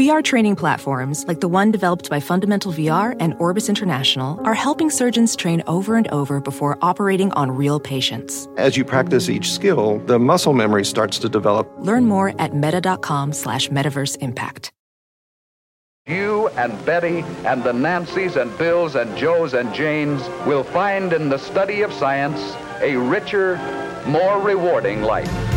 VR training platforms, like the one developed by Fundamental VR and Orbis International, are helping surgeons train over and over before operating on real patients. As you practice each skill, the muscle memory starts to develop. Learn more at meta.com slash metaverse impact. You and Betty and the Nancys and Bills and Joes and Janes will find in the study of science a richer, more rewarding life.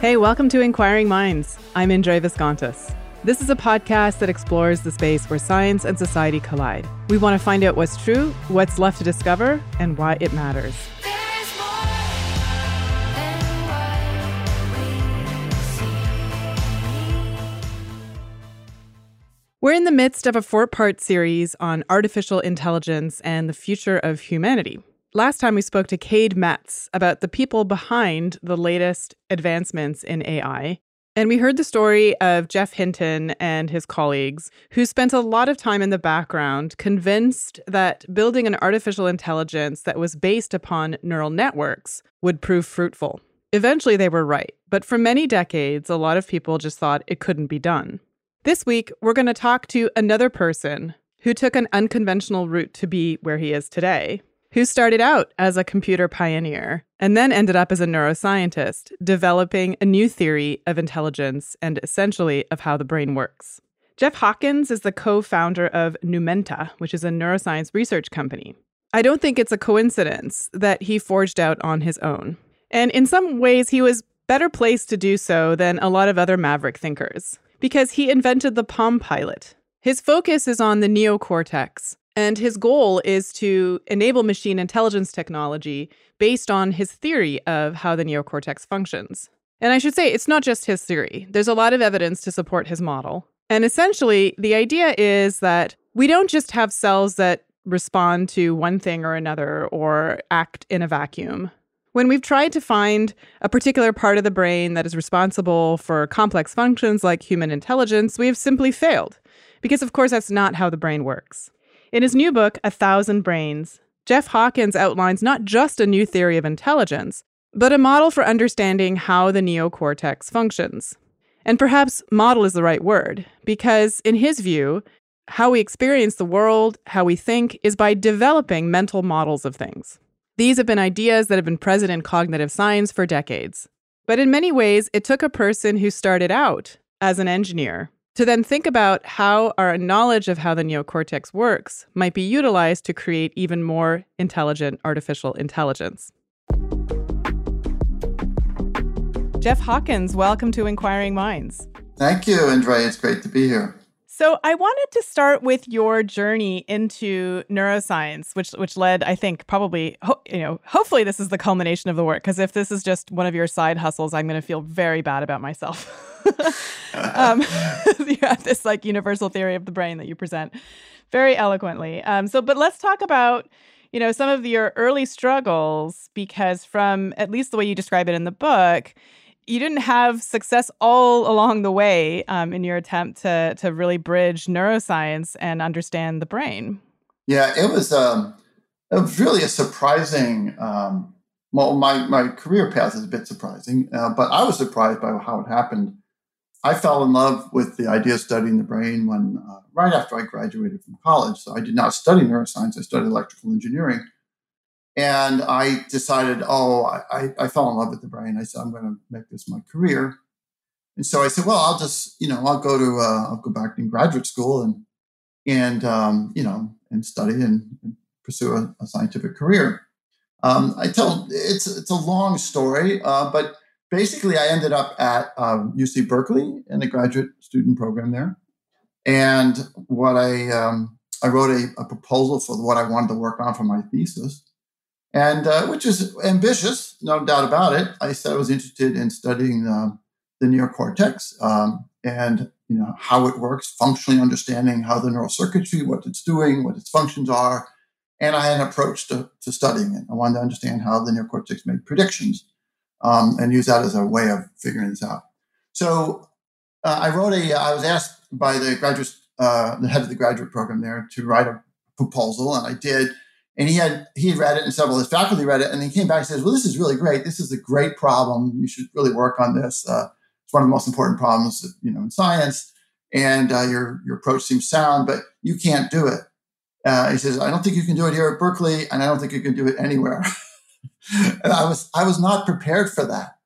Hey, welcome to Inquiring Minds. I'm Indre Viskontas. This is a podcast that explores the space where science and society collide. We want to find out what's true, what's left to discover, and why it matters. We're in the midst of a four part series on artificial intelligence and the future of humanity. Last time we spoke to Cade Metz about the people behind the latest advancements in AI. And we heard the story of Geoff Hinton and his colleagues who spent a lot of time in the background convinced that building an artificial intelligence that was based upon neural networks would prove fruitful. Eventually, they were right. But for many decades, a lot of people just thought it couldn't be done. This week, we're going to talk to another person who took an unconventional route to be where he is today who started out as a computer pioneer and then ended up as a neuroscientist, developing a new theory of intelligence and essentially of how the brain works. Jeff Hawkins is the co founder of Numenta, which is a neuroscience research company. I don't think it's a coincidence that he forged out on his own. And in some ways, he was better placed to do so than a lot of other maverick thinkers because he invented the Palm Pilot. His focus is on the neocortex, and his goal is to enable machine intelligence technology based on his theory of how the neocortex functions. And I should say, it's not just his theory, there's a lot of evidence to support his model. And essentially, the idea is that we don't just have cells that respond to one thing or another or act in a vacuum. When we've tried to find a particular part of the brain that is responsible for complex functions like human intelligence, we have simply failed. Because, of course, that's not how the brain works. In his new book, A Thousand Brains, Jeff Hawkins outlines not just a new theory of intelligence, but a model for understanding how the neocortex functions. And perhaps model is the right word, because in his view, how we experience the world, how we think, is by developing mental models of things. These have been ideas that have been present in cognitive science for decades. But in many ways, it took a person who started out as an engineer to then think about how our knowledge of how the neocortex works might be utilized to create even more intelligent artificial intelligence. Jeff Hawkins, welcome to Inquiring Minds. Thank you, Andrea. It's great to be here. So I wanted to start with your journey into neuroscience, which which led, I think, probably, ho- you know, hopefully this is the culmination of the work. Because if this is just one of your side hustles, I'm going to feel very bad about myself. um, you have this like universal theory of the brain that you present very eloquently. Um, so, but let's talk about you know some of your early struggles because from at least the way you describe it in the book you didn't have success all along the way um, in your attempt to to really bridge neuroscience and understand the brain. Yeah, it was um, it was really a surprising. Um, well, my my career path is a bit surprising, uh, but I was surprised by how it happened. I fell in love with the idea of studying the brain when uh, right after I graduated from college. So I did not study neuroscience; I studied electrical engineering and I decided, oh, I, I fell in love with the brain. I said, I'm going to make this my career. And so I said, well, I'll just, you know, I'll go to, uh, I'll go back to graduate school and, and, um, you know, and study and, and pursue a, a, scientific career. Um, I tell, it's, it's a long story, uh, but basically I ended up at um, UC Berkeley in a graduate student program there. And what I, um, I wrote a, a proposal for what I wanted to work on for my thesis and uh, which is ambitious, no doubt about it. I said I was interested in studying uh, the neocortex um, and you know how it works, functionally understanding how the neural circuitry, what it's doing, what its functions are. And I had an approach to, to studying it. I wanted to understand how the neocortex made predictions um, and use that as a way of figuring this out. So uh, I wrote a. I was asked by the graduate, uh, the head of the graduate program there, to write a proposal, and I did. And he had he had read it, and several of his faculty read it, and he came back and says, "Well, this is really great. This is a great problem. You should really work on this. Uh, it's one of the most important problems, you know, in science. And uh, your your approach seems sound, but you can't do it." Uh, he says, "I don't think you can do it here at Berkeley, and I don't think you can do it anywhere." and I was I was not prepared for that.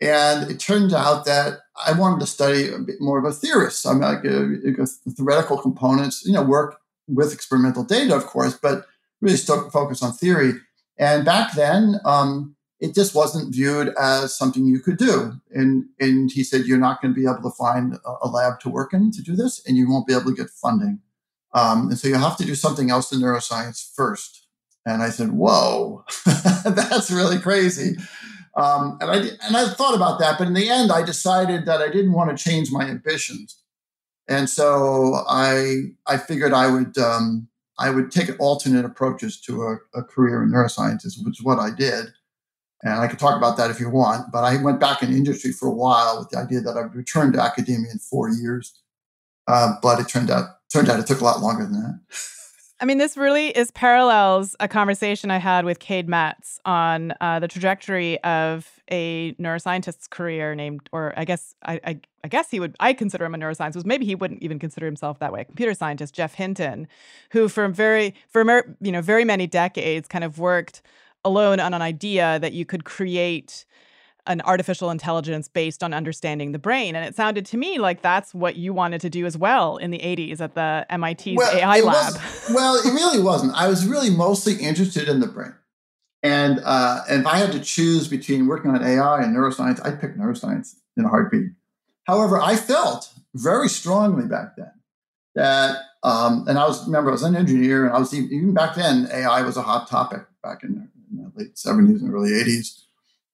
And it turned out that I wanted to study a bit more of a theorist. I mean, like a, uh, a theoretical components, you know, work with experimental data, of course, but really still focus on theory. And back then, um, it just wasn't viewed as something you could do. And, and he said, you're not going to be able to find a, a, lab to work in to do this, and you won't be able to get funding. Um, and so you have to do something else in neuroscience first. And I said, whoa, that's really crazy. Um, and I and I thought about that, but in the end, I decided that I didn't want to change my ambitions, and so I I figured I would um, I would take alternate approaches to a, a career in neurosciences, which is what I did. And I could talk about that if you want, but I went back in industry for a while with the idea that I'd return to academia in four years. Uh, but it turned out turned out it took a lot longer than that. I mean, this really is parallels a conversation I had with Cade Metz on uh, the trajectory of a neuroscientist's career named, or I guess I, I, I, guess he would, I consider him a neuroscientist. Maybe he wouldn't even consider himself that way. A computer scientist, Geoff Hinton, who for very, for you know, very many decades, kind of worked alone on an idea that you could create an artificial intelligence based on understanding the brain. And it sounded to me like that's what you wanted to do as well in the 80s at the MIT's well, AI lab. well, it really wasn't. I was really mostly interested in the brain. And, uh, and if I had to choose between working on AI and neuroscience, I'd pick neuroscience in a heartbeat. However, I felt very strongly back then that, um, and I was, remember, I was an engineer, and I was even, even back then, AI was a hot topic back in, in the late 70s and early 80s.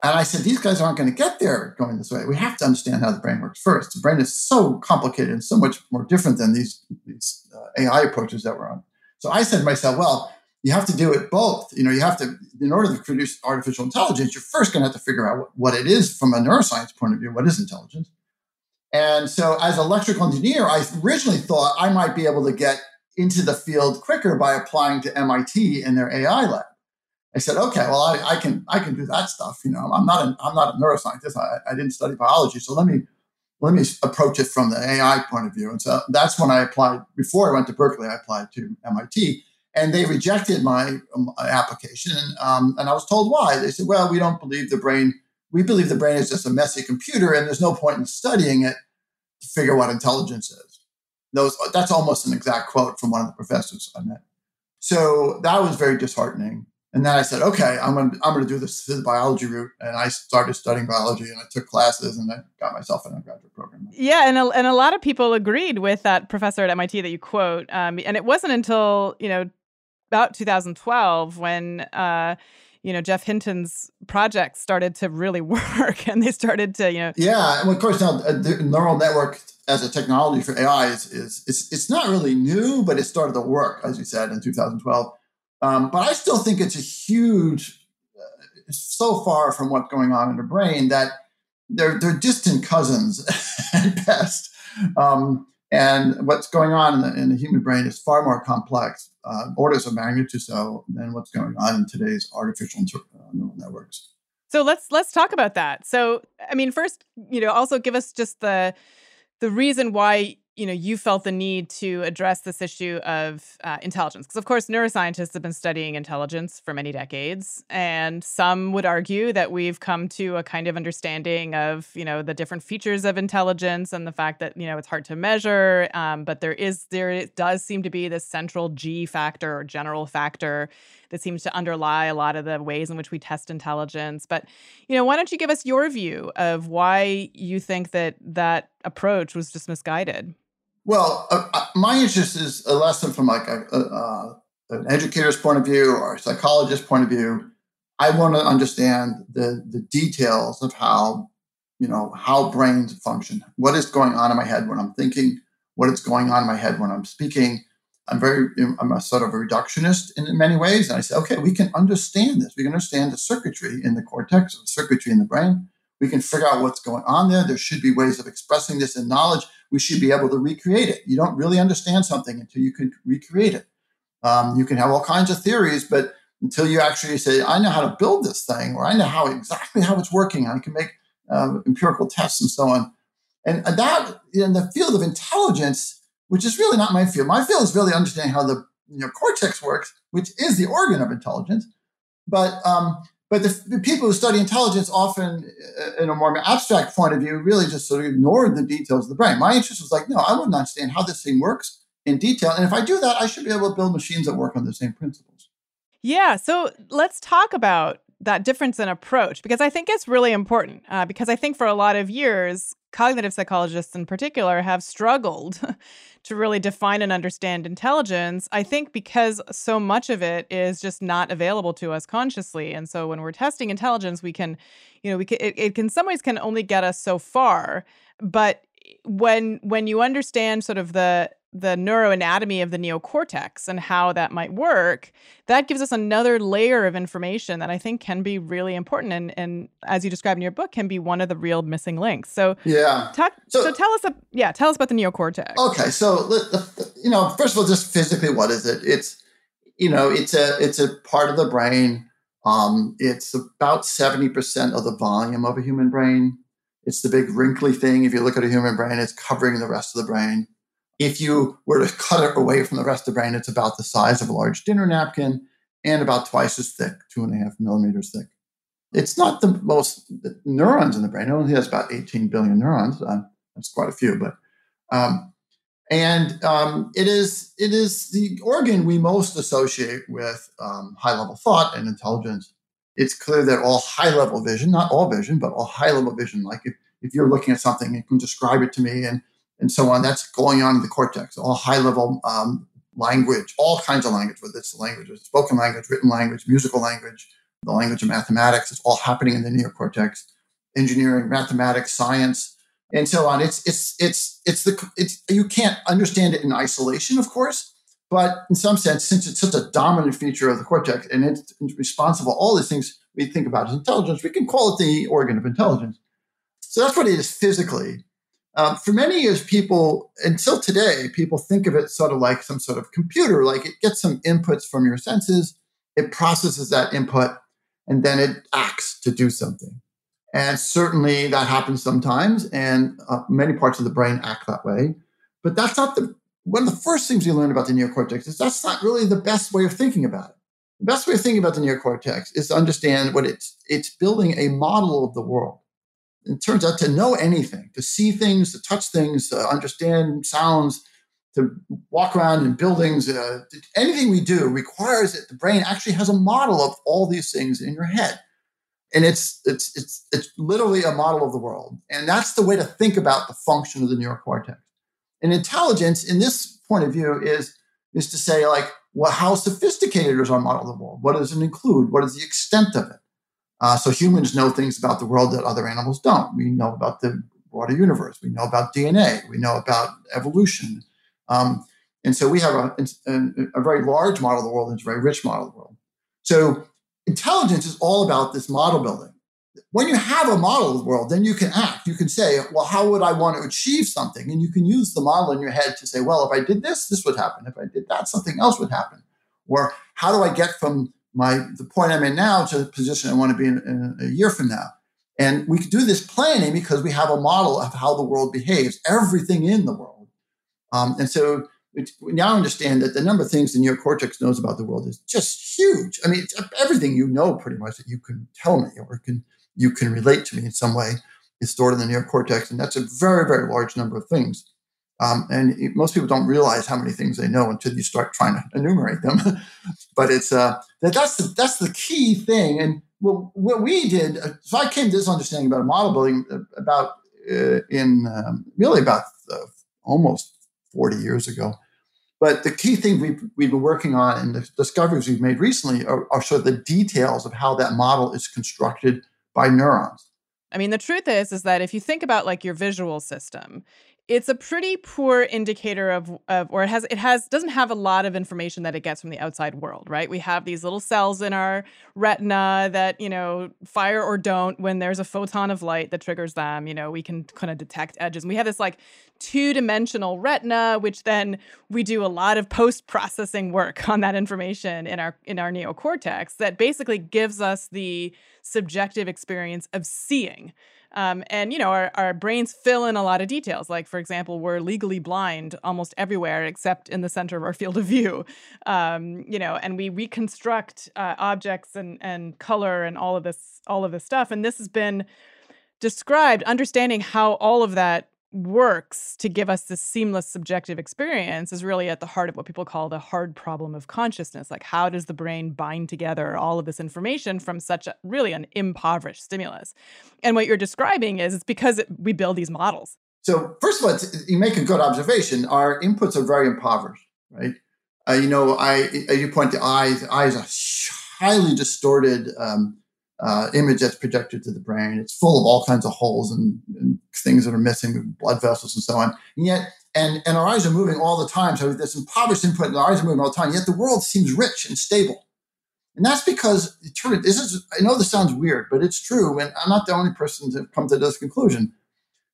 And I said, these guys aren't going to get there going this way. We have to understand how the brain works first. The brain is so complicated and so much more different than these, these uh, AI approaches that we're on. So I said to myself, well, you have to do it both. You know, you have to, in order to produce artificial intelligence, you're first going to have to figure out what it is from a neuroscience point of view. What is intelligence? And so, as an electrical engineer, I originally thought I might be able to get into the field quicker by applying to MIT in their AI lab. I said, okay, well, I, I, can I can do that stuff. You know, I'm not I'm not a neuroscientist. I, I didn't study biology, so let me let me approach it from the AI point of view. And so that's when I applied. Before I went to Berkeley, I applied to MIT, and they rejected my um, application. And, um, and I was told why. They said, well, we don't believe the brain. We believe the brain is just a messy computer, and there's no point in studying it to figure what intelligence is. Those, that's almost an exact quote from one of the professors I met. So that was very disheartening. And then I said, okay, I'm going to I'm to do this the biology route. And I started studying biology and I took classes and I got myself in a graduate program. Yeah. And a, and a lot of people agreed with that professor at MIT that you quote. Um, and it wasn't until, you know, about 2012 when, uh, you know, Geoff Hinton's project started to really work and they started to, you know. Yeah. And of course, now uh, the neural network as a technology for AI is, is, is it's not really new, but it started to work, as you said, in 2012 um, but I still think it's a huge, uh, so far from what's going on in the brain that they're, they're distant cousins at best. Um, and what's going on in the, in the, human brain is far more complex, uh, orders of magnitude so, than what's going on in today's artificial inter- uh, neural networks. So let's let's talk about that. So I mean, first, you know, also give us just the the reason why you know you felt the need to address this issue of uh, intelligence because of course neuroscientists have been studying intelligence for many decades and some would argue that we've come to a kind of understanding of you know the different features of intelligence and the fact that you know it's hard to measure um, but there is there does seem to be this central g factor or general factor that seems to underlie a lot of the ways in which we test intelligence. But, you know, why don't you give us your view of why you think that that approach was just misguided? Well, uh, uh my interest is a lesson from like a, uh, an educator's point of view or a psychologist's point of view. I want to understand the the details of how you know, how brains function, what is going on in my head when I'm thinking, what is going on in my head when I'm speaking. I'm very, I'm a sort of a reductionist in many ways. And I say, okay, we can understand this. We can understand the circuitry in the cortex, the circuitry in the brain. We can figure out what's going on there. There should be ways of expressing this in knowledge. We should be able to recreate it. You don't really understand something until you can recreate it. Um, you can have all kinds of theories, but until you actually say, I know how to build this thing, or I know how exactly how it's working, I can make uh, empirical tests and so on. And that in the field of intelligence, which is really not my field. My field is really understanding how the you know, cortex works, which is the organ of intelligence. But um, but the, the, people who study intelligence often, uh, in a more abstract point of view, really just sort of ignored the details of the brain. My interest was like, no, I to understand how this thing works in detail. And if I do that, I should be able to build machines that work on the same principles. Yeah. So let's talk about that difference in approach because I think it's really important. Uh, because I think for a lot of years, cognitive psychologists in particular have struggled to really define and understand intelligence. I think because so much of it is just not available to us consciously. And so when we're testing intelligence, we can, you know, we can, it, it can some ways can only get us so far. But eh, when when you understand sort of the the neuroanatomy of the neocortex and how that might work, that gives us another layer of information that I think can be really important and, and as you describe in your book, can be one of the real missing links. So yeah, talk, so, so, tell us, a, yeah, tell us about the neocortex. Okay, so you know, first of all, just physically, what is it? It's you know, it's a it's a part of the brain. Um, it's about seventy percent of the volume of a human brain. It's the big wrinkly thing. If you look at a human brain, it's covering the rest of the brain. If you were to cut it away from the rest of the brain, it's about the size of a large dinner napkin and about twice as thick, two and a half millimeters thick. It's not the most the neurons in the brain. It only has about 18 billion neurons. Uh, that's quite a few, but um, and um, it is it is the organ we most associate with um, high level thought and intelligence. It's clear that all high level vision, not all vision, but all high level vision, like if, if you're looking at something, you can describe it to me and and so on. That's going on in the cortex, all high level um, language, all kinds of language, whether it's language, spoken language, written language, musical language, the language of mathematics. It's all happening in the neocortex, engineering, mathematics, science, and so on. It's it's it's it's the it's you can't understand it in isolation, of course, but in some sense, since it's such a dominant feature of the cortex and it's responsible, all these things we think about as intelligence, we can call it the organ of intelligence. So that's what it is physically. Um, for many years, people, until today, people think of it sort of like some sort of computer, like it gets some inputs from your senses, it processes that input, and then it acts to do something. And certainly that happens sometimes, and uh, many parts of the brain act that way. But that's not the one of the first things you learn about the neocortex is that's not really the best way of thinking about it. The best way of thinking about the neocortex is to understand what it's it's building a model of the world it turns out to know anything, to see things, to touch things, to understand sounds, to walk around in buildings, uh, anything we do requires that the brain actually has a model of all these things in your head. And it's it's it's it's literally a model of the world. And that's the way to think about the function of the neocortex. And intelligence, in this point of view, is is to say, like, well, how sophisticated is our model of the world? What does it include? What is the extent of it? Uh, so humans know things about the world that other animals don't. We know about the broader universe. We know about DNA. We know about evolution. Um, and so we have a, a, a, very large model of the world and a very rich model of the world. So intelligence is all about this model building. When you have a model of the world, then you can act. You can say, well, how would I want to achieve something? And you can use the model in your head to say, well, if I did this, this would happen. If I did that, something else would happen. Or how do I get from my the point I'm in now to the position I want to be in, in a year from now. And we can do this planning because we have a model of how the world behaves, everything in the world. Um, and so we now understand that the number of things the neocortex knows about the world is just huge. I mean, everything you know pretty much that you can tell me or can you can relate to me in some way is stored in the neocortex, and that's a very very large number of things. Um, and it, most people don't realize how many things they know until you start trying to enumerate them. but it's uh, that, that's the that's the key thing. And what, we did, uh, so I came to this understanding about model building uh, about uh, in um, really about uh, almost forty years ago. But the key thing we've, we've been working on and the discoveries we've made recently are, are sort of the details of how that model is constructed by neurons. I mean, the truth is is that if you think about like your visual system, it's a pretty poor indicator of, of or it has it has doesn't have a lot of information that it gets from the outside world right? We have these little cells in our retina that you know fire or don't when there's a photon of light that triggers them you know we can kind of detect edges. And we have this like two-dimensional retina which then we do a lot of post-processing work on that information in our in our neocortex that basically gives us the subjective experience of seeing um, and you know, our, our brains fill in a lot of details. Like, for example, we're legally blind almost everywhere except in the center of our field of view. Um, you know, and we reconstruct uh, objects and and color and all of this all of this stuff. And this has been described. Understanding how all of that works to give us this seamless subjective experience is really at the heart of what people call the hard problem of consciousness. Like, how does the brain bind together all of this information from such a really an impoverished stimulus? And what you're describing is it's because it, we build these models. So, first of all, you make a good observation. Our inputs are very impoverished, right? Uh, you know, I you point to eyes. Eyes are highly distorted um, uh, image that's projected to the brain. It's full of all kinds of holes and, and, things that are missing, blood vessels and so on. And yet, and, and our eyes are moving all the time. So there's impoverished input and our eyes are moving all the time. Yet the world seems rich and stable. And that's because this is, I know this sounds weird, but it's true. And I'm not the only person to come to this conclusion.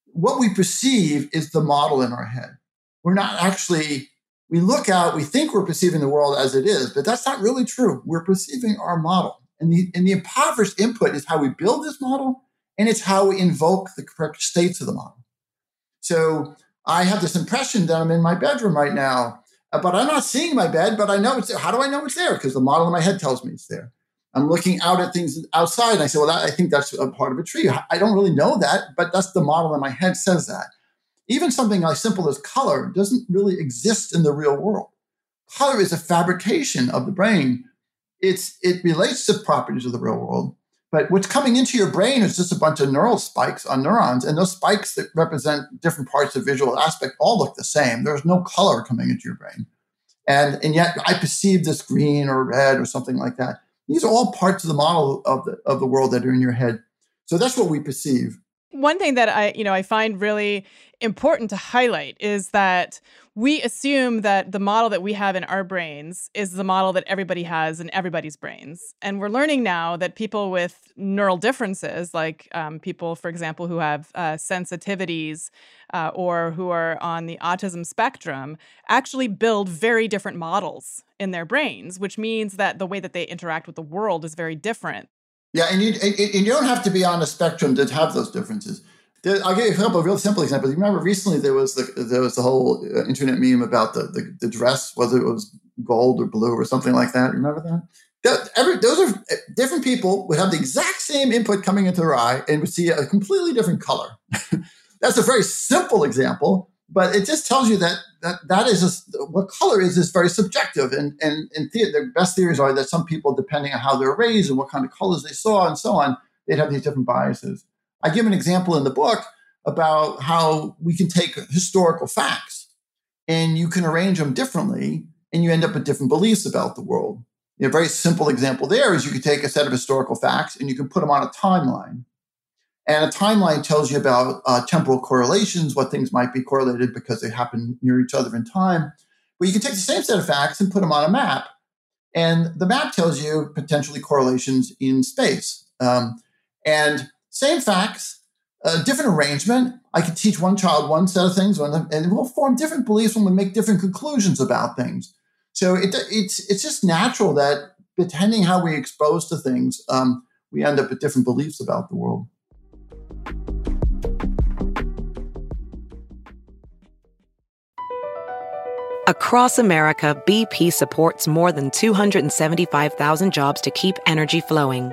What we perceive is the model in our head. We're not actually, we look out, we think we're perceiving the world as it is, but that's not really true. We're perceiving our model. And the, and the impoverished input is how we build this model and it's how we invoke the correct states of the model. So I have this impression that I'm in my bedroom right now, uh, but I'm not seeing my bed, but I know it's there. How do I know it's there? Because the model in my head tells me it's there. I'm looking out at things outside and I say, well, that, I think that's a part of a tree. I don't really know that, but that's the model in my head says that. Even something as simple as color doesn't really exist in the real world. Color is a fabrication of the brain it's it relates to properties of the real world. But what's coming into your brain is just a bunch of neural spikes on neurons, and those spikes that represent different parts of visual aspect all look the same. There's no color coming into your brain, and and yet I perceive this green or red or something like that. These are all parts of the model of the of the world that are in your head. So that's what we perceive. One thing that I, you know, I find really important to highlight is that we assume that the model that we have in our brains is the model that everybody has in everybody's brains. And we're learning now that people with neural differences, like um, people, for example, who have uh, sensitivities uh, or who are on the autism spectrum, actually build very different models in their brains, which means that the way that they interact with the world is very different. Yeah, and you, and you don't have to be on a spectrum to have those differences. I'll give you a couple of real simple examples. You remember recently there was the there was the whole uh, internet meme about the, the, the dress, whether it was gold or blue or something like that. Remember that? that every, those are uh, different people would have the exact same input coming into their eye and would see a completely different color. That's a very simple example, but it just tells you that that, that is just, what color is is very subjective. And and, and the, the best theories are that some people, depending on how they're raised and what kind of colors they saw and so on, they'd have these different biases. I give an example in the book about how we can take historical facts and you can arrange them differently and you end up with different beliefs about the world. A very simple example there is you could take a set of historical facts and you can put them on a timeline. And a timeline tells you about uh, temporal correlations, what things might be correlated because they happen near each other in time. But you can take the same set of facts and put them on a map. And the map tells you potentially correlations in space. Um, and same facts, a different arrangement. I could teach one child one set of things, and we'll form different beliefs when we make different conclusions about things. So it, it's it's just natural that depending how we expose to things, um, we end up with different beliefs about the world. Across America, BP supports more than 275,000 jobs to keep energy flowing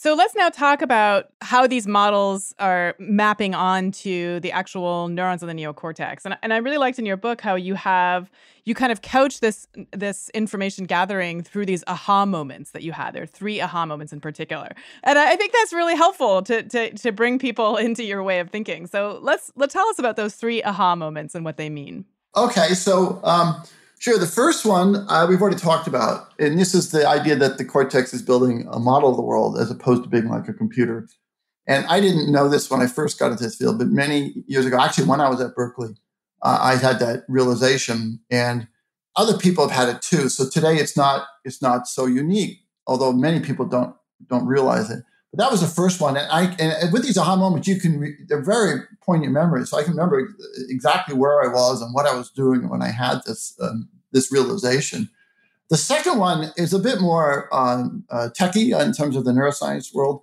So let's now talk about how these models are mapping onto the actual neurons of the neocortex. And, and I really liked in your book how you have you kind of couch this this information gathering through these aha moments that you had. There are three aha moments in particular, and I, I think that's really helpful to, to to bring people into your way of thinking. So let's let's tell us about those three aha moments and what they mean. Okay, so. Um, Sure. The first one uh, we've already talked about, and this is the idea that the cortex is building a model of the world as opposed to being like a computer. And I didn't know this when I first got into this field, but many years ago, actually, when I was at Berkeley, uh, I had that realization, and other people have had it too. So today, it's not it's not so unique, although many people don't don't realize it. But that was the first one, and I and with these aha moments, you can re, they're very poignant memories. So I can remember exactly where I was and what I was doing when I had this um, this realization. The second one is a bit more um, uh, in terms of the neuroscience world.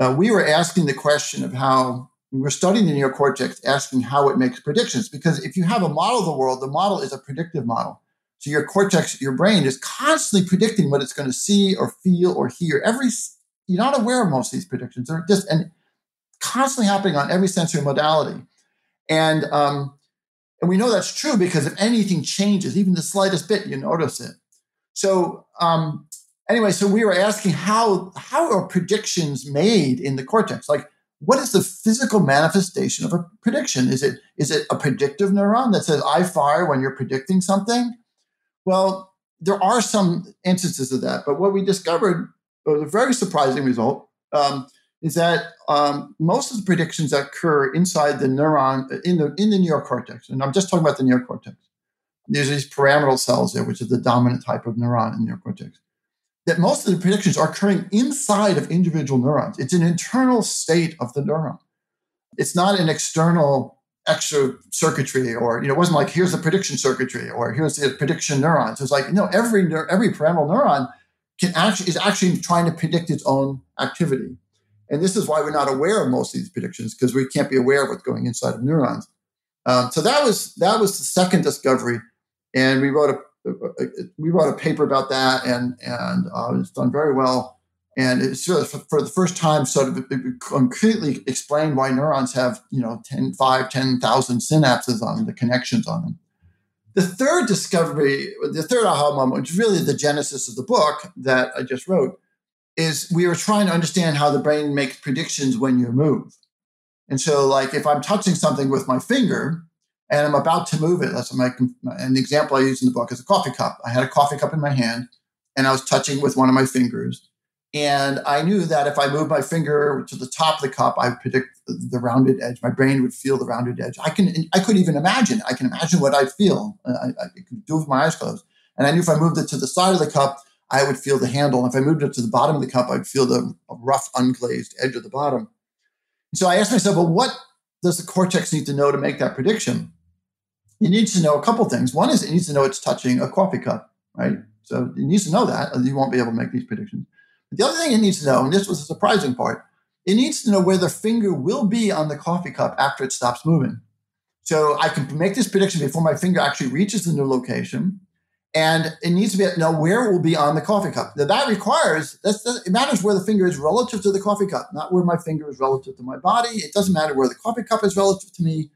Uh, we were asking the question of how we were studying the neocortex, asking how it makes predictions. Because if you have a model of the world, the model is a predictive model. So your cortex, your brain, is constantly predicting what it's going to see or feel or hear. Every you're not aware of most of these predictions. They're just and constantly happening on every sensory modality. And um, and we know that's true because if anything changes, even the slightest bit, you notice it. So um, anyway, so we were asking how how are predictions made in the cortex? Like, what is the physical manifestation of a prediction? Is it is it a predictive neuron that says "I fire" when you're predicting something? Well, there are some instances of that, but what we discovered was a very surprising result. Um, is that um, most of the predictions that occur inside the neuron in the in the neocortex, and I'm just talking about the neocortex. There's these pyramidal cells there, which is the dominant type of neuron in the neocortex. That most of the predictions are occurring inside of individual neurons. It's an internal state of the neuron. It's not an external extra circuitry, or you know, it wasn't like here's the prediction circuitry or here's the prediction neurons. It's like no, every every pyramidal neuron can actually is actually trying to predict its own activity. And this is why we're not aware of most of these predictions because we can't be aware of what's going inside of neurons. Um, so that was that was the second discovery, and we wrote a, a, we wrote a paper about that, and and uh, it's done very well. And it's of for the first time sort of concretely explained why neurons have you know 10, 5, 10,000 synapses on the connections on them. The third discovery, the third aha moment, which is really the genesis of the book that I just wrote, is we were trying to understand how the brain makes predictions when you move. And so, like, if I'm touching something with my finger and I'm about to move it, that's my, an example I use in the book is a coffee cup. I had a coffee cup in my hand and I was touching with one of my fingers. And I knew that if I moved my finger to the top of the cup, I would predict the, rounded edge. My brain would feel the rounded edge. I can, I could even imagine. I can imagine what I'd feel. Uh, I, I could do it with my eyes closed. And I knew if I moved it to the side of the cup, I would feel the handle. And if I moved it to the bottom of the cup, I'd feel the rough, unglazed edge of the bottom. So I asked myself, well, what does the cortex need to know to make that prediction? It needs to know a couple things. One is it needs to know it's touching a coffee cup, right? So it needs to know that, or you won't be able to make these predictions. The other thing it needs to know, and this was the surprising part, it needs to know where the finger will be on the coffee cup after it stops moving. So I can make this prediction before my finger actually reaches the new location and it needs to be know where it will be on the coffee cup. Now that requires that's, it matters where the finger is relative to the coffee cup, not where my finger is relative to my body. It doesn't matter where the coffee cup is relative to me.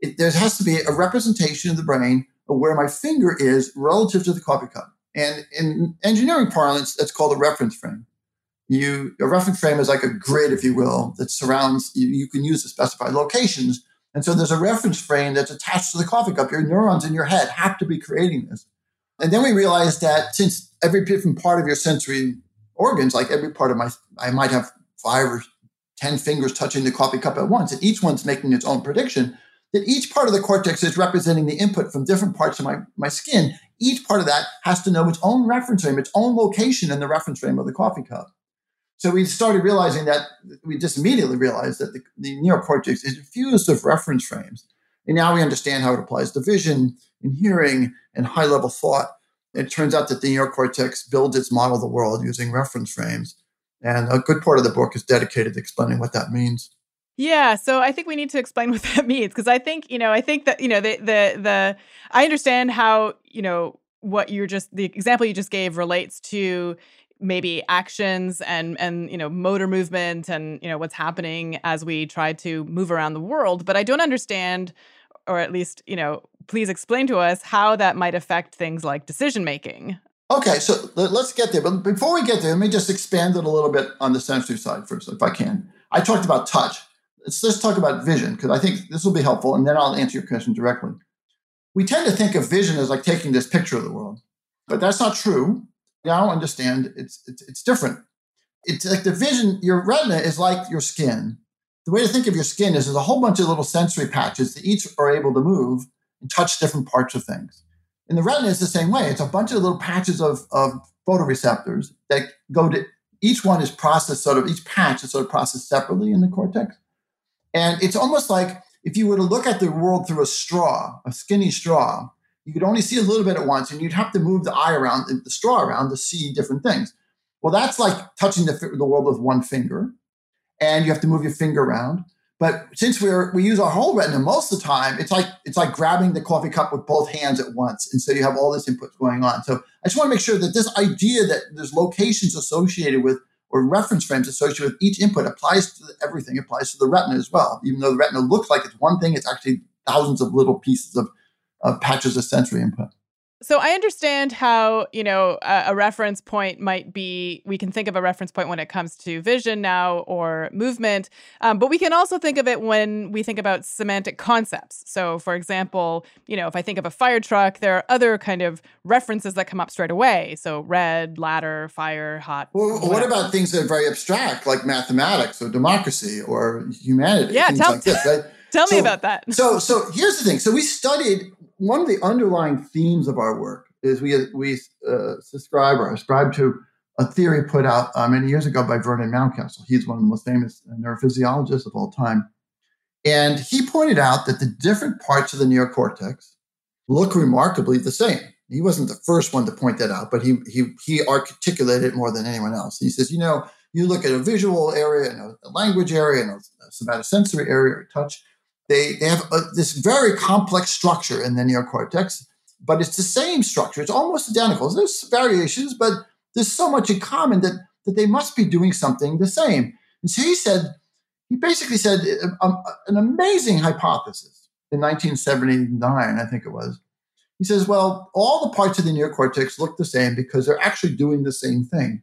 It, there has to be a representation of the brain of where my finger is relative to the coffee cup. And in engineering parlance, that's called a reference frame. You a reference frame is like a grid, if you will, that surrounds you. You can use to specify locations. And so there's a reference frame that's attached to the coffee cup. Your neurons in your head have to be creating this. And then we realized that since every different part of your sensory organs, like every part of my, I might have five or 10 fingers touching the coffee cup at once, and each one's making its own prediction, that each part of the cortex is representing the input from different parts of my, my skin. Each part of that has to know its own reference frame, its own location in the reference frame of the coffee cup. So we started realizing that we just immediately realized that the, the neocortex is fused of reference frames. And now we understand how it applies to vision and hearing and high level thought. It turns out that the neocortex builds its model of the world using reference frames. And a good part of the book is dedicated to explaining what that means. Yeah, so I think we need to explain what that means because I think, you know, I think that, you know, the the the I understand how, you know, what you're just the example you just gave relates to maybe actions and and you know motor movement and you know what's happening as we try to move around the world. But i don't understand or at least you know please explain to us how that might affect things like decision making okay so let's get there. But before we get there let me just expand it a little bit on the sensory side first if i can. I talked about touch. Let's just talk about vision because I think this will be helpful, and then I'll answer your question directly. We tend to think of vision as like taking this picture of the world, but that's not true. Now understand it's, it's it's different. It's like the vision. Your retina is like your skin. The way to think of your skin is there's a whole bunch of little sensory patches that each are able to move and touch different parts of things. And the retina is the same way. It's a bunch of little patches of, of photoreceptors that go to each one is processed sort of each patch is sort of processed separately in the cortex. And it's almost like if you were to look at the world through a straw, a skinny straw, you could only see a little bit at once, and you'd have to move the eye around, uh, the straw around to see different things. Well, that's like touching the, the world with one finger, and you have to move your finger around. But since we're we use our whole retina most of the time, it's like it's like grabbing the coffee cup with both hands at once, and so you have all this input going on. So I just want to make sure that this idea that there's locations associated with or reference frames associated with each input applies to everything, applies to the retina as well. Even though the retina looks like it's one thing, it's actually thousands of little pieces of, of patches of sensory input. So I understand how, you know, a, a, reference point might be, we can think of a reference point when it comes to vision now or movement, um, but we can also think of it when we think about semantic concepts. So, for example, you know, if I think of a fire truck, there are other kind of references that come up straight away. So, red, ladder, fire, hot. Well, what about things that are very abstract, like mathematics or democracy or humanity? Yeah, tell, like this, right? Tell so, me about that. so, so here's the thing. So, we studied one of the underlying themes of our work is we we uh, subscribe or ascribe to a theory put out uh, many years ago by Vernon Mountcastle. He's one of the most famous neurophysiologists of all time. And he pointed out that the different parts of the neocortex look remarkably the same. He wasn't the first one to point that out, but he he he articulated it more than anyone else. He says, you know, you look at a visual area and a language area and a somatosensory area or touch, they, they have a, this very complex structure in the neocortex, but it's the same structure. It's almost identical. There's variations, but there's so much in common that, that they must be doing something the same. And so he said, he basically said um, an amazing hypothesis in 1979, I think it was. He says, well, all the parts of the neocortex look the same because they're actually doing the same thing.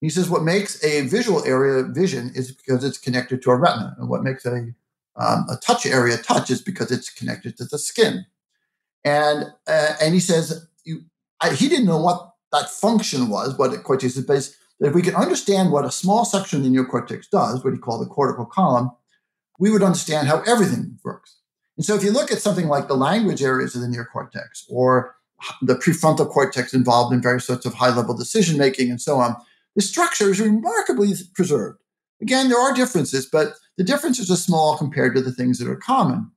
He says what makes a visual area vision is because it's connected to a retina, and what makes a um, a touch area touch is because it's connected to the skin. And uh, and he says you, I, he didn't know what that function was, what it cortex is based. That if we could understand what a small section of the neocortex does, what he called the cortical column, we would understand how everything works. And so if you look at something like the language areas of the neocortex or the prefrontal cortex involved in various sorts of high level decision making and so on, the structure is remarkably preserved. Again, there are differences, but the differences are small compared to the things that are common.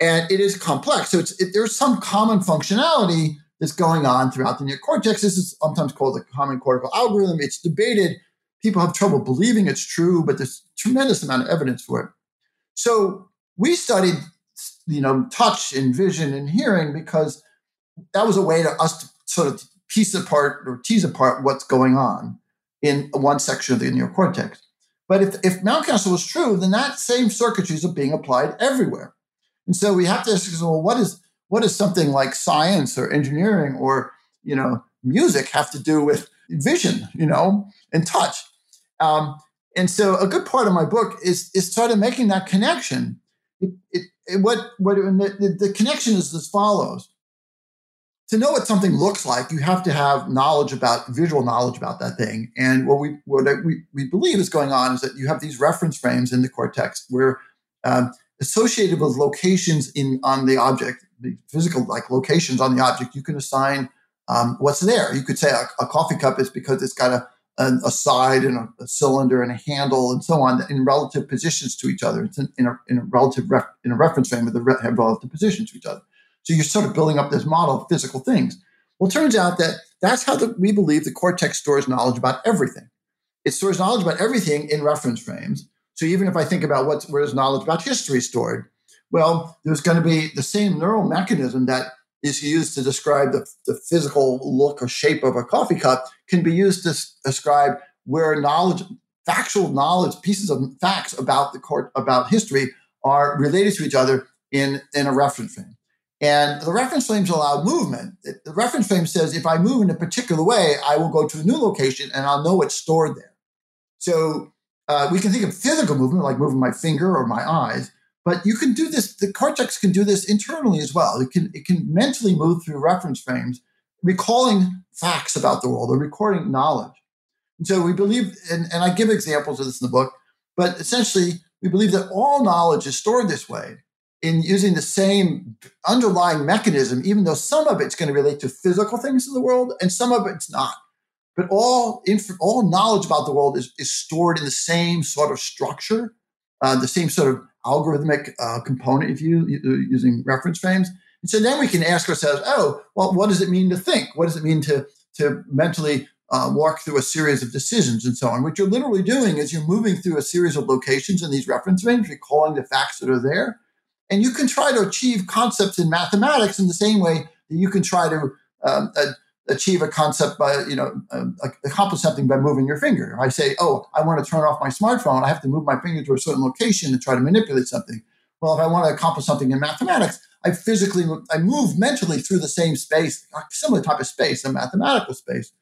And it is complex. So it, there's some common functionality that's going on throughout the neocortex. This is sometimes called the common cortical algorithm. It's debated. People have trouble believing it's true, but there's tremendous amount of evidence for it. So we studied, you know, touch and vision and hearing because that was a way to us to sort of piece apart or tease apart what's going on in one section of the neocortex. But if, if Mountcastle was true, then that same circuitries are being applied everywhere. And so we have to ask, well, what is what does something like science or engineering or you know music have to do with vision, you know, and touch? Um, and so a good part of my book is is sort of making that connection. It, it, what what the, the connection is as follows to know what something looks like, you have to have knowledge about visual knowledge about that thing. And what we what we, we believe is going on is that you have these reference frames in the cortex where um, associated with locations in on the object, the physical like locations on the object, you can assign um, what's there. You could say a, a, coffee cup is because it's got a a, side and a, a, cylinder and a handle and so on in relative positions to each other. It's in, in a, in a relative ref, in a reference frame with the re- relative positions to each other. So you're sort of building up this model of physical things. Well, it turns out that that's how the, we believe the cortex stores knowledge about everything. It stores knowledge about everything in reference frames. So even if I think about what's where's knowledge about history stored, well, there's going to be the same neural mechanism that is used to describe the, the physical look or shape of a coffee cup can be used to describe where knowledge, factual knowledge, pieces of facts about the court about history are related to each other in, in a reference frame. And the reference frames allow movement. The reference frame says if I move in a particular way, I will go to a new location and I'll know it's stored there. So uh, we can think of physical movement, like moving my finger or my eyes, but you can do this. The cortex can do this internally as well. It can it can mentally move through reference frames, recalling facts about the world or recording knowledge. And so we believe, and, and I give examples of this in the book, but essentially we believe that all knowledge is stored this way in using the same underlying mechanism, even though some of it's going to relate to physical things in the world and some of it's not. But all inf- all knowledge about the world is, is stored in the same sort of structure, uh, the same sort of algorithmic uh, component, if you using reference frames. And so then we can ask ourselves, oh, well, what does it mean to think? What does it mean to to mentally uh, walk through a series of decisions and so on? What you're literally doing is you're moving through a series of locations in these reference frames, recalling the facts that are there, and you can try to achieve concepts in mathematics in the same way that you can try to um, achieve a concept by, you know, uh, accomplish something by moving your finger. I say, oh, I want to turn off my smartphone, I have to move my finger to a certain location and try to manipulate something. Well, if I want to accomplish something in mathematics, I physically, I move mentally through the same space, similar type of space, a mathematical space,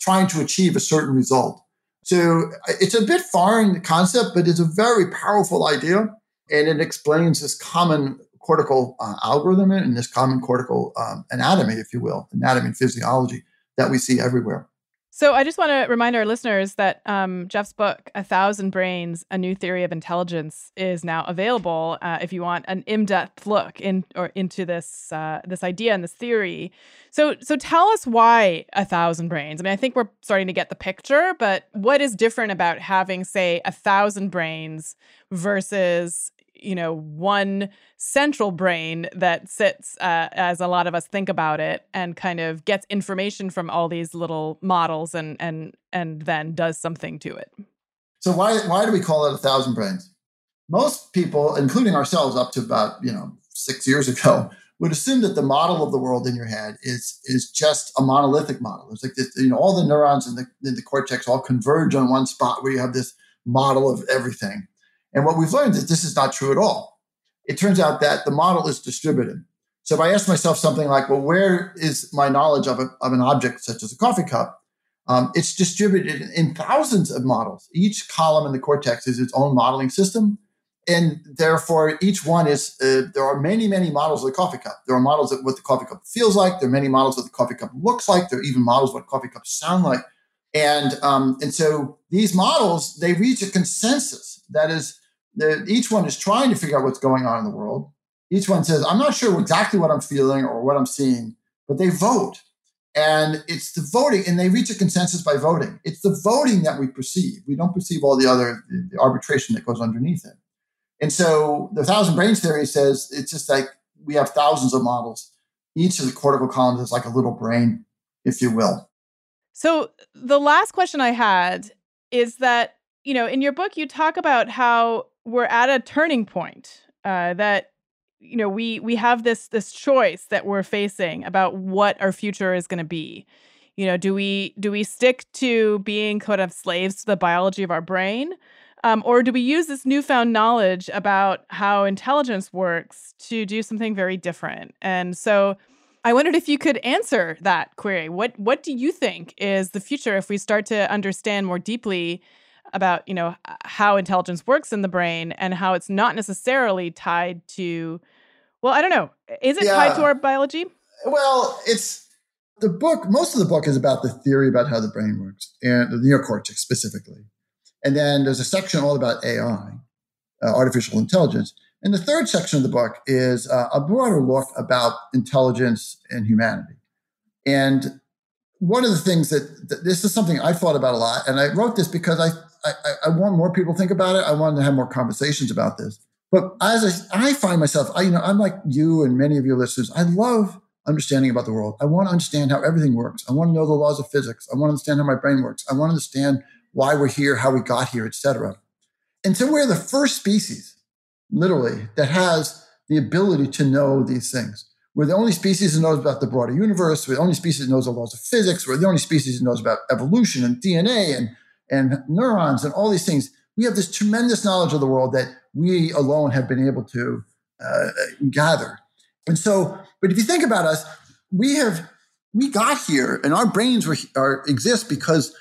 trying to achieve a certain result. So it's a bit foreign concept, but it's a very powerful idea and it explains this common cortical uh, algorithm and this common cortical um, anatomy, if you will, anatomy and physiology that we see everywhere. So I just want to remind our listeners that um, Jeff's book, A Thousand Brains: A New Theory of Intelligence, is now available. Uh, if you want an in-depth look in or into this uh, this idea and this theory, so so tell us why a thousand brains. I mean, I think we're starting to get the picture, but what is different about having, say, a thousand brains versus you know one central brain that sits uh, as a lot of us think about it and kind of gets information from all these little models and and and then does something to it. So why why do we call it a thousand brains? Most people including ourselves up to about you know six years ago would assume that the model of the world in your head is is just a monolithic model. It's like this, you know all the neurons in the, in the cortex all converge on one spot where you have this model of everything and what we've learned is this is not true at all. It turns out that the model is distributed. So if I ask myself something like, well, where is my knowledge of, a, of an object such as a coffee cup? Um, it's distributed in thousands of models. Each column in the cortex is its own modeling system. And therefore, each one is, uh, there are many, many models of the coffee cup. There are models of what the coffee cup feels like. There are many models of what the coffee cup looks like. There are even models of what coffee cups sound like. And, um, and so these models, they reach a consensus that is each one is trying to figure out what's going on in the world. Each one says, I'm not sure exactly what I'm feeling or what I'm seeing, but they vote. And it's the voting, and they reach a consensus by voting. It's the voting that we perceive. We don't perceive all the other the, the arbitration that goes underneath it. And so the thousand brains theory says it's just like we have thousands of models. Each of the cortical columns is like a little brain, if you will. So the last question I had is that, you know, in your book, you talk about how we're at a turning point uh, that you know we we have this this choice that we're facing about what our future is going to be. You know do we do we stick to being kind of slaves to the biology of our brain um, or do we use this newfound knowledge about how intelligence works to do something very different? And so i wondered if you could answer that query. What what do you think is the future if we start to understand more deeply about you know how intelligence works in the brain and how it's not necessarily tied to Well, I don't know. Is it yeah. tied to our biology? Well, it's the book. Most of the book is about the theory about how the brain works and the neocortex specifically. And then there's a section all about AI, uh, artificial intelligence. And the third section of the book is uh, a broader look about intelligence and humanity. And one of the things that, that, this is something I thought about a lot, and I wrote this because I, I, I want more people to think about it. I wanted to have more conversations about this. But as I, I find myself, I, you know, I'm like you and many of your listeners. I love understanding about the world. I want to understand how everything works. I want to know the laws of physics. I want to understand how my brain works. I want to understand why we're here, how we got here, etc. And so we're the first species, literally, that has the ability to know these things. We're the only species that knows about the broader universe. We're the only species that knows the laws of physics. We're the only species that knows about evolution and DNA and, and neurons and all these things. We have this tremendous knowledge of the world that we alone have been able to uh, gather. And so, but if you think about us, we have we got here, and our brains were are, exist because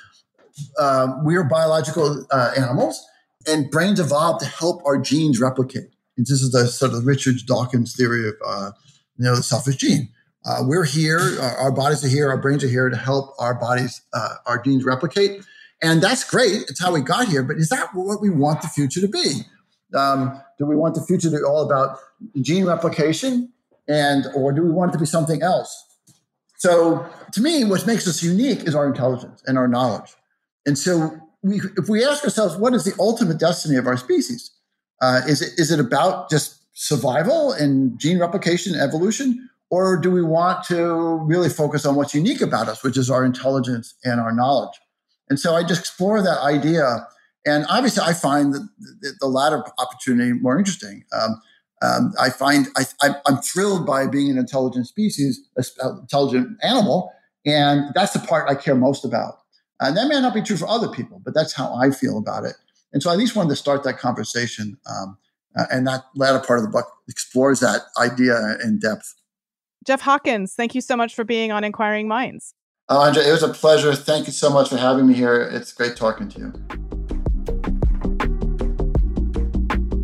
um, we are biological uh, animals, and brains evolved to help our genes replicate. And this is the sort of Richard Dawkins theory of uh, you know the selfish gene. Uh, we're here, our, our, bodies are here, our brains are here to help our bodies, uh, our genes replicate, and that's great. It's how we got here. But is that what we want the future to be? Um, do we want the future to be all about gene replication, and or do we want it to be something else? So, to me, what makes us unique is our intelligence and our knowledge. And so, we, if we ask ourselves, what is the ultimate destiny of our species? Uh, is it is it about just survival and gene replication, and evolution, or do we want to really focus on what's unique about us, which is our intelligence and our knowledge? And so, I just explore that idea. And obviously, I find the, the, the latter opportunity more interesting. Um, um, I find I, am thrilled by being an intelligent species, an intelligent animal, and that's the part I care most about. And that may not be true for other people, but that's how I feel about it. And so I at least wanted to start that conversation. Um, uh, and that latter part of the book explores that idea in depth. Jeff Hawkins, thank you so much for being on Inquiring Minds. Uh, Indre, it was a pleasure. Thank you so much for having me here. It's great talking to you.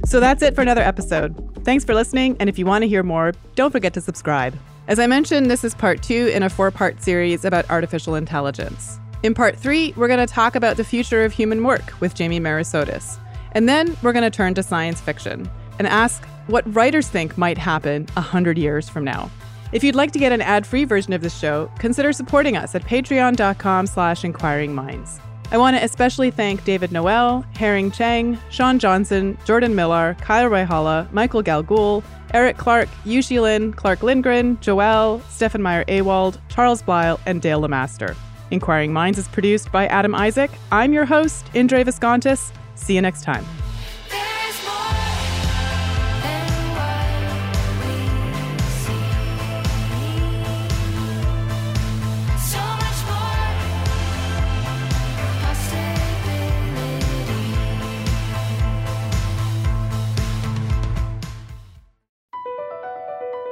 So that's it for another episode. Thanks for listening, and if you want to hear more, don't forget to subscribe. As I mentioned, this is part two in a four part series about artificial intelligence. In part three, we're going to talk about the future of human work with Jamie Merisotis. And then we're going to turn to science fiction and ask what writers think might happen 100 years from now. If you'd like to get an ad-free version of this show, consider supporting us at patreon.com slash inquiring minds. I want to especially thank David Noel, Herring Chang, Sean Johnson, Jordan Millar, Kyle Raihala, Michael Galgul, Eric Clark, Yushi Lin, Clark Lindgren, Joel, Stefan Meyer Awald, Charles Blyle, and Dale Lemaster. Inquiring Minds is produced by Adam Isaac. I'm your host, Indre Viskontas. See you next time.